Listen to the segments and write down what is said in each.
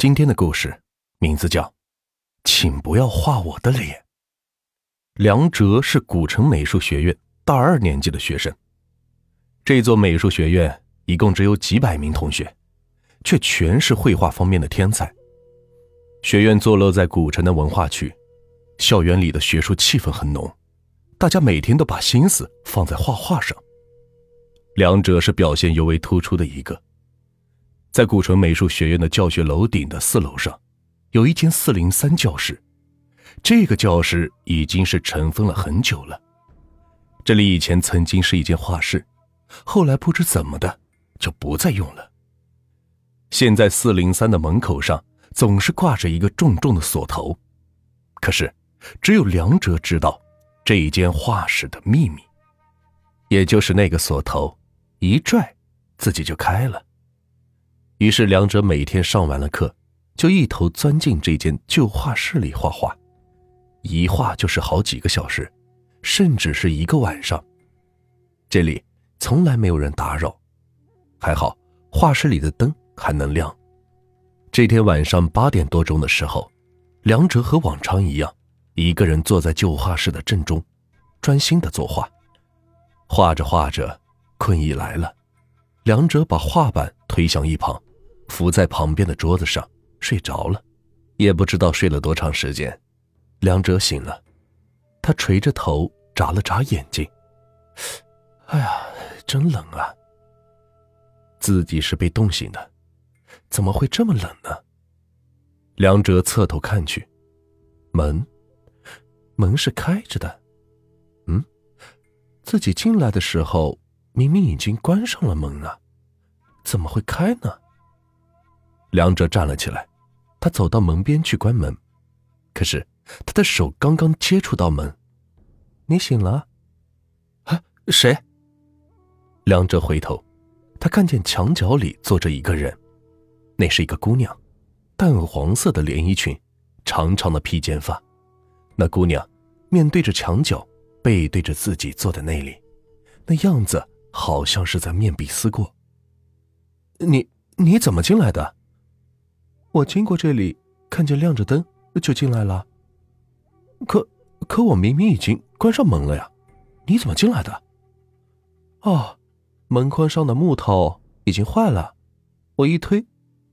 今天的故事名字叫《请不要画我的脸》。梁哲是古城美术学院大二年级的学生。这座美术学院一共只有几百名同学，却全是绘画方面的天才。学院坐落在古城的文化区，校园里的学术气氛很浓，大家每天都把心思放在画画上。梁哲是表现尤为突出的一个。在古城美术学院的教学楼顶的四楼上，有一间四零三教室。这个教室已经是尘封了很久了。这里以前曾经是一间画室，后来不知怎么的就不再用了。现在四零三的门口上总是挂着一个重重的锁头，可是只有梁哲知道这一间画室的秘密，也就是那个锁头一拽，自己就开了。于是，两者每天上完了课，就一头钻进这间旧画室里画画，一画就是好几个小时，甚至是一个晚上。这里从来没有人打扰，还好画室里的灯还能亮。这天晚上八点多钟的时候，梁哲和往常一样，一个人坐在旧画室的正中，专心的作画。画着画着，困意来了，梁哲把画板推向一旁。伏在旁边的桌子上睡着了，也不知道睡了多长时间。梁哲醒了，他垂着头眨了眨眼睛。哎呀，真冷啊！自己是被冻醒的，怎么会这么冷呢？梁哲侧头看去，门，门是开着的。嗯，自己进来的时候明明已经关上了门啊，怎么会开呢？梁哲站了起来，他走到门边去关门，可是他的手刚刚接触到门，你醒了？啊，谁？梁哲回头，他看见墙角里坐着一个人，那是一个姑娘，淡黄色的连衣裙，长长的披肩发。那姑娘面对着墙角，背对着自己坐在那里，那样子好像是在面壁思过。你你怎么进来的？我经过这里，看见亮着灯，就进来了。可可我明明已经关上门了呀，你怎么进来的？哦，门框上的木头已经坏了，我一推，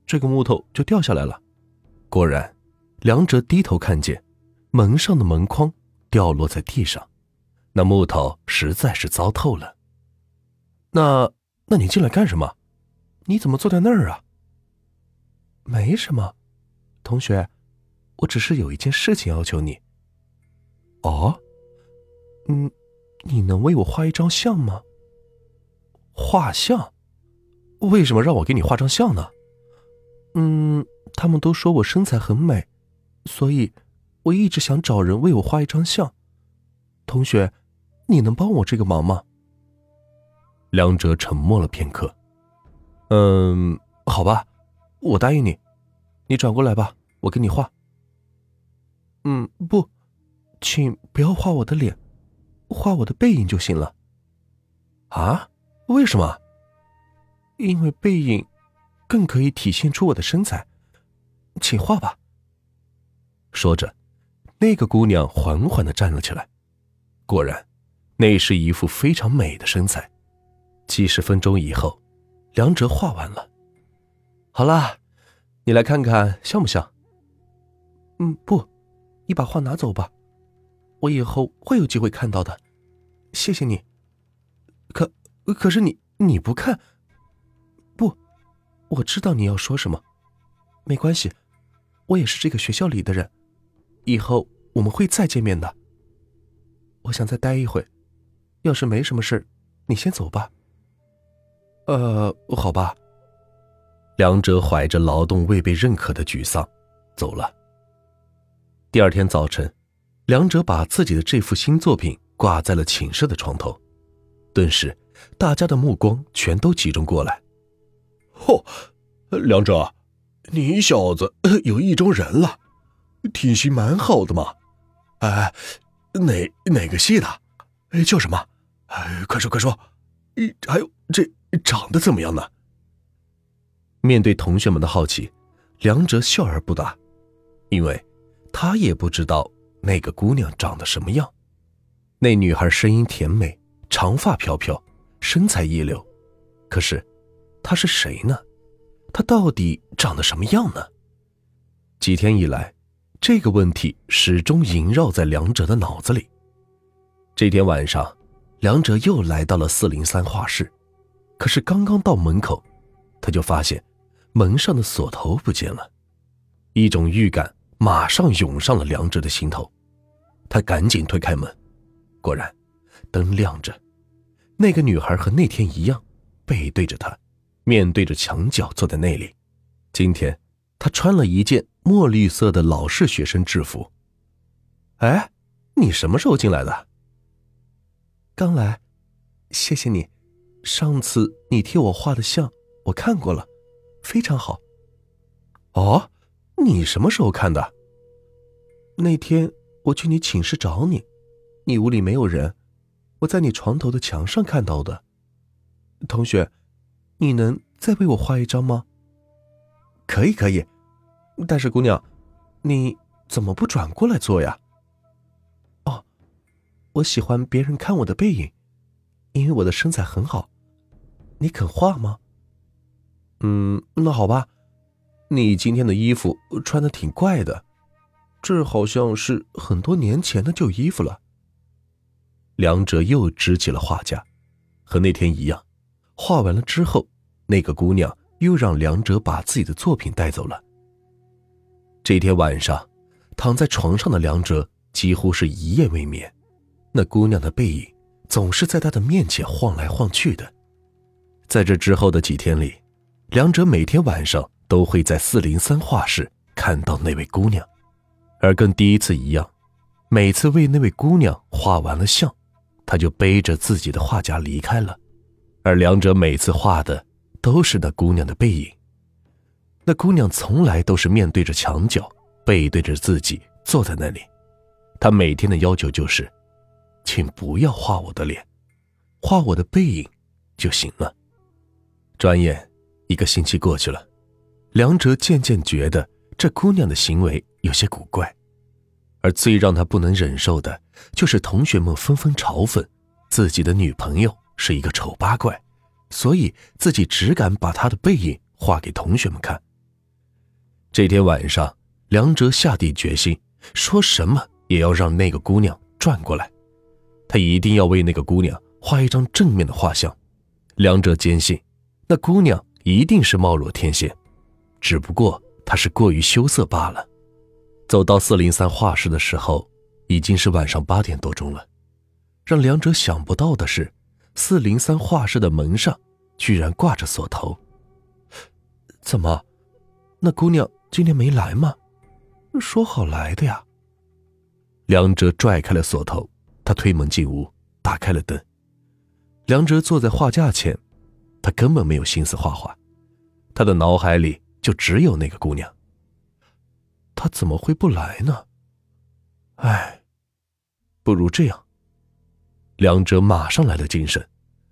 这个木头就掉下来了。果然，梁哲低头看见门上的门框掉落在地上，那木头实在是糟透了。那那你进来干什么？你怎么坐在那儿啊？没什么，同学，我只是有一件事情要求你。哦，嗯，你能为我画一张像吗？画像？为什么让我给你画张像呢？嗯，他们都说我身材很美，所以我一直想找人为我画一张像。同学，你能帮我这个忙吗？梁哲沉默了片刻，嗯，好吧。我答应你，你转过来吧，我给你画。嗯，不，请不要画我的脸，画我的背影就行了。啊？为什么？因为背影更可以体现出我的身材，请画吧。说着，那个姑娘缓缓的站了起来。果然，那是一副非常美的身材。几十分钟以后，梁哲画完了。好了，你来看看像不像？嗯，不，你把画拿走吧，我以后会有机会看到的。谢谢你。可可是你你不看？不，我知道你要说什么，没关系，我也是这个学校里的人，以后我们会再见面的。我想再待一会，要是没什么事，你先走吧。呃，好吧。梁哲怀着劳动未被认可的沮丧，走了。第二天早晨，梁哲把自己的这幅新作品挂在了寝室的床头，顿时，大家的目光全都集中过来。嚯，梁哲，你小子有意中人了，体型蛮好的嘛。哎，哪哪个系的？哎，叫什么？哎，快说快说。哎还有这长得怎么样呢？面对同学们的好奇，梁哲笑而不答，因为他也不知道那个姑娘长得什么样。那女孩声音甜美，长发飘飘，身材一流。可是，她是谁呢？她到底长得什么样呢？几天以来，这个问题始终萦绕在梁哲的脑子里。这天晚上，梁哲又来到了四零三画室，可是刚刚到门口，他就发现。门上的锁头不见了，一种预感马上涌上了梁哲的心头。他赶紧推开门，果然，灯亮着。那个女孩和那天一样，背对着他，面对着墙角坐在那里。今天，她穿了一件墨绿色的老式学生制服。哎，你什么时候进来的？刚来，谢谢你。上次你替我画的像，我看过了。非常好。哦，你什么时候看的？那天我去你寝室找你，你屋里没有人，我在你床头的墙上看到的。同学，你能再为我画一张吗？可以，可以。但是姑娘，你怎么不转过来坐呀？哦，我喜欢别人看我的背影，因为我的身材很好。你肯画吗？嗯，那好吧。你今天的衣服穿的挺怪的，这好像是很多年前的旧衣服了。梁哲又支起了画架，和那天一样，画完了之后，那个姑娘又让梁哲把自己的作品带走了。这天晚上，躺在床上的梁哲几乎是一夜未眠，那姑娘的背影总是在他的面前晃来晃去的。在这之后的几天里。两者每天晚上都会在四零三画室看到那位姑娘，而跟第一次一样，每次为那位姑娘画完了像，他就背着自己的画夹离开了。而两者每次画的都是那姑娘的背影，那姑娘从来都是面对着墙角，背对着自己坐在那里。他每天的要求就是，请不要画我的脸，画我的背影就行了。转眼。一个星期过去了，梁哲渐渐觉得这姑娘的行为有些古怪，而最让他不能忍受的，就是同学们纷纷嘲讽自己的女朋友是一个丑八怪，所以自己只敢把她的背影画给同学们看。这天晚上，梁哲下定决心，说什么也要让那个姑娘转过来，他一定要为那个姑娘画一张正面的画像。梁哲坚信，那姑娘。一定是貌若天仙，只不过她是过于羞涩罢了。走到四零三画室的时候，已经是晚上八点多钟了。让梁哲想不到的是，四零三画室的门上居然挂着锁头。怎么，那姑娘今天没来吗？说好来的呀。梁哲拽开了锁头，他推门进屋，打开了灯。梁哲坐在画架前。他根本没有心思画画，他的脑海里就只有那个姑娘。他怎么会不来呢？哎，不如这样。梁哲马上来了精神，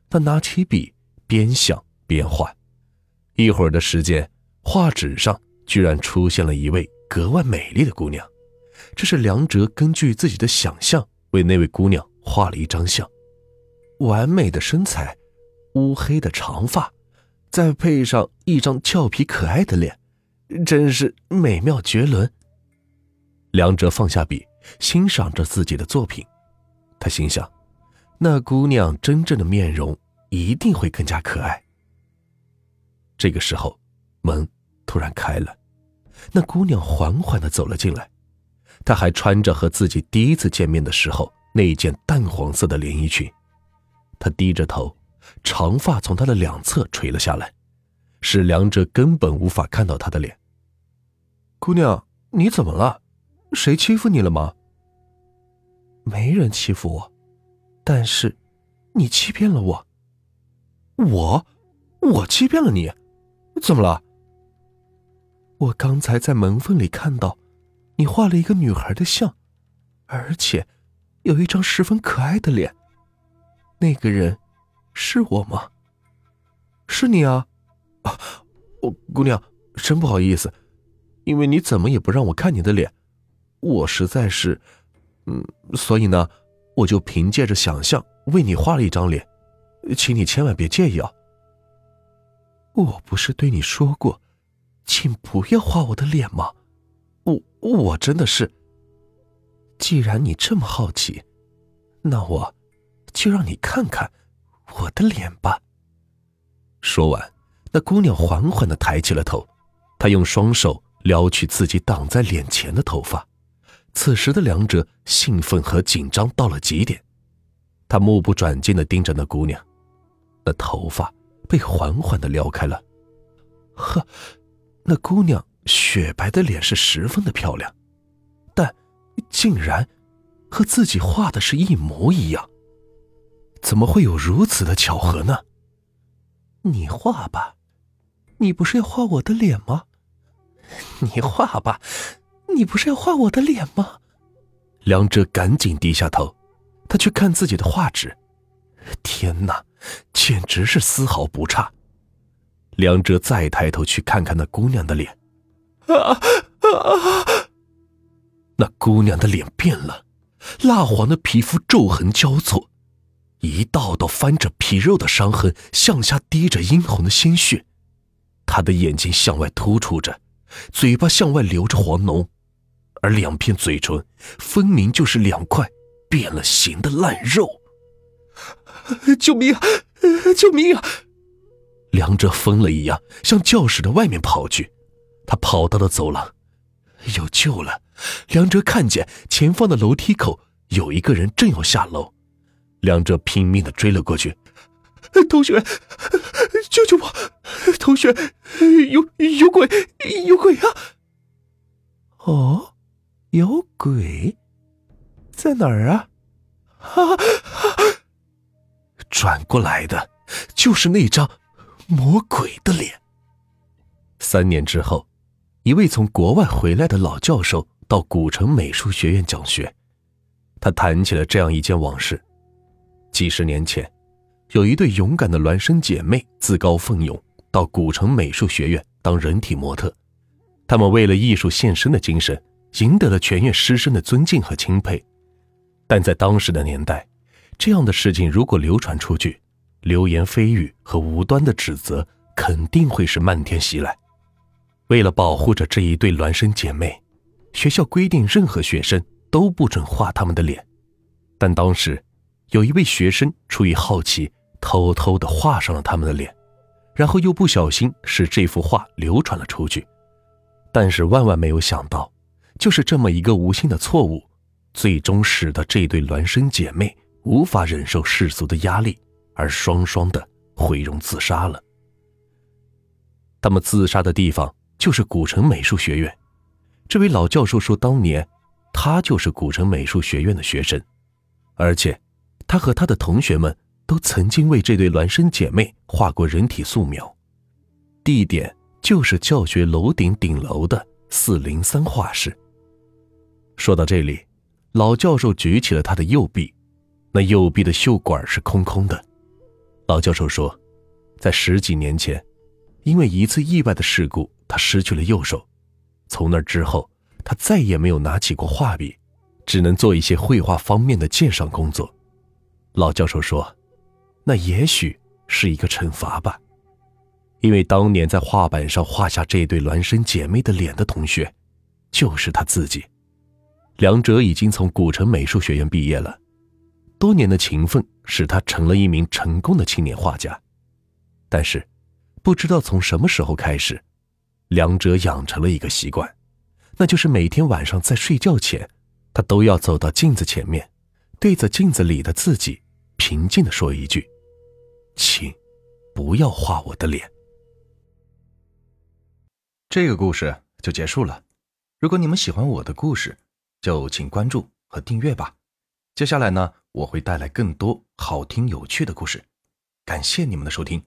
他拿起笔，边想边画。一会儿的时间，画纸上居然出现了一位格外美丽的姑娘。这是梁哲根据自己的想象为那位姑娘画了一张像，完美的身材。乌黑的长发，再配上一张俏皮可爱的脸，真是美妙绝伦。梁哲放下笔，欣赏着自己的作品。他心想，那姑娘真正的面容一定会更加可爱。这个时候，门突然开了，那姑娘缓缓的走了进来。她还穿着和自己第一次见面的时候那件淡黄色的连衣裙。她低着头。长发从他的两侧垂了下来，使梁哲根本无法看到他的脸。姑娘，你怎么了？谁欺负你了吗？没人欺负我，但是，你欺骗了我。我，我欺骗了你？怎么了？我刚才在门缝里看到，你画了一个女孩的像，而且，有一张十分可爱的脸。那个人。是我吗？是你啊！啊，我姑娘，真不好意思，因为你怎么也不让我看你的脸，我实在是，嗯，所以呢，我就凭借着想象为你画了一张脸，请你千万别介意啊。我不是对你说过，请不要画我的脸吗？我我真的是。既然你这么好奇，那我就让你看看我的脸吧。说完，那姑娘缓缓的抬起了头，她用双手撩去自己挡在脸前的头发。此时的两者兴奋和紧张到了极点，他目不转睛的盯着那姑娘，那头发被缓缓的撩开了。呵，那姑娘雪白的脸是十分的漂亮，但。竟然和自己画的是一模一样，怎么会有如此的巧合呢？你画吧，你不是要画我的脸吗？你画吧，你不是要画我的脸吗？梁哲赶紧低下头，他去看自己的画纸，天哪，简直是丝毫不差。梁哲再抬头去看看那姑娘的脸，啊啊！那姑娘的脸变了，蜡黄的皮肤皱痕交错，一道道翻着皮肉的伤痕向下滴着殷红的鲜血。他的眼睛向外突出着，嘴巴向外流着黄脓，而两片嘴唇分明就是两块变了形的烂肉。救命啊！救命啊！梁哲疯了一样向教室的外面跑去，他跑到了走廊。有救了！梁哲看见前方的楼梯口有一个人正要下楼，两者拼命的追了过去。同学，救救我！同学，有有鬼，有鬼啊！哦，有鬼，在哪儿啊？啊！转过来的，就是那张魔鬼的脸。三年之后。一位从国外回来的老教授到古城美术学院讲学，他谈起了这样一件往事：几十年前，有一对勇敢的孪生姐妹自告奋勇到古城美术学院当人体模特。她们为了艺术献身的精神，赢得了全院师生的尊敬和钦佩。但在当时的年代，这样的事情如果流传出去，流言蜚语和无端的指责肯定会是漫天袭来。为了保护着这一对孪生姐妹，学校规定任何学生都不准画他们的脸。但当时，有一位学生出于好奇，偷偷的画上了他们的脸，然后又不小心使这幅画流传了出去。但是万万没有想到，就是这么一个无心的错误，最终使得这对孪生姐妹无法忍受世俗的压力，而双双的毁容自杀了。他们自杀的地方。就是古城美术学院，这位老教授说，当年他就是古城美术学院的学生，而且他和他的同学们都曾经为这对孪生姐妹画过人体素描，地点就是教学楼顶顶楼的四零三画室。说到这里，老教授举起了他的右臂，那右臂的袖管是空空的。老教授说，在十几年前，因为一次意外的事故。他失去了右手，从那之后，他再也没有拿起过画笔，只能做一些绘画方面的鉴赏工作。老教授说：“那也许是一个惩罚吧，因为当年在画板上画下这对孪生姐妹的脸的同学，就是他自己。两者已经从古城美术学院毕业了，多年的勤奋使他成了一名成功的青年画家。但是，不知道从什么时候开始。”两者养成了一个习惯，那就是每天晚上在睡觉前，他都要走到镜子前面，对着镜子里的自己，平静的说一句：“请不要画我的脸。”这个故事就结束了。如果你们喜欢我的故事，就请关注和订阅吧。接下来呢，我会带来更多好听有趣的故事。感谢你们的收听。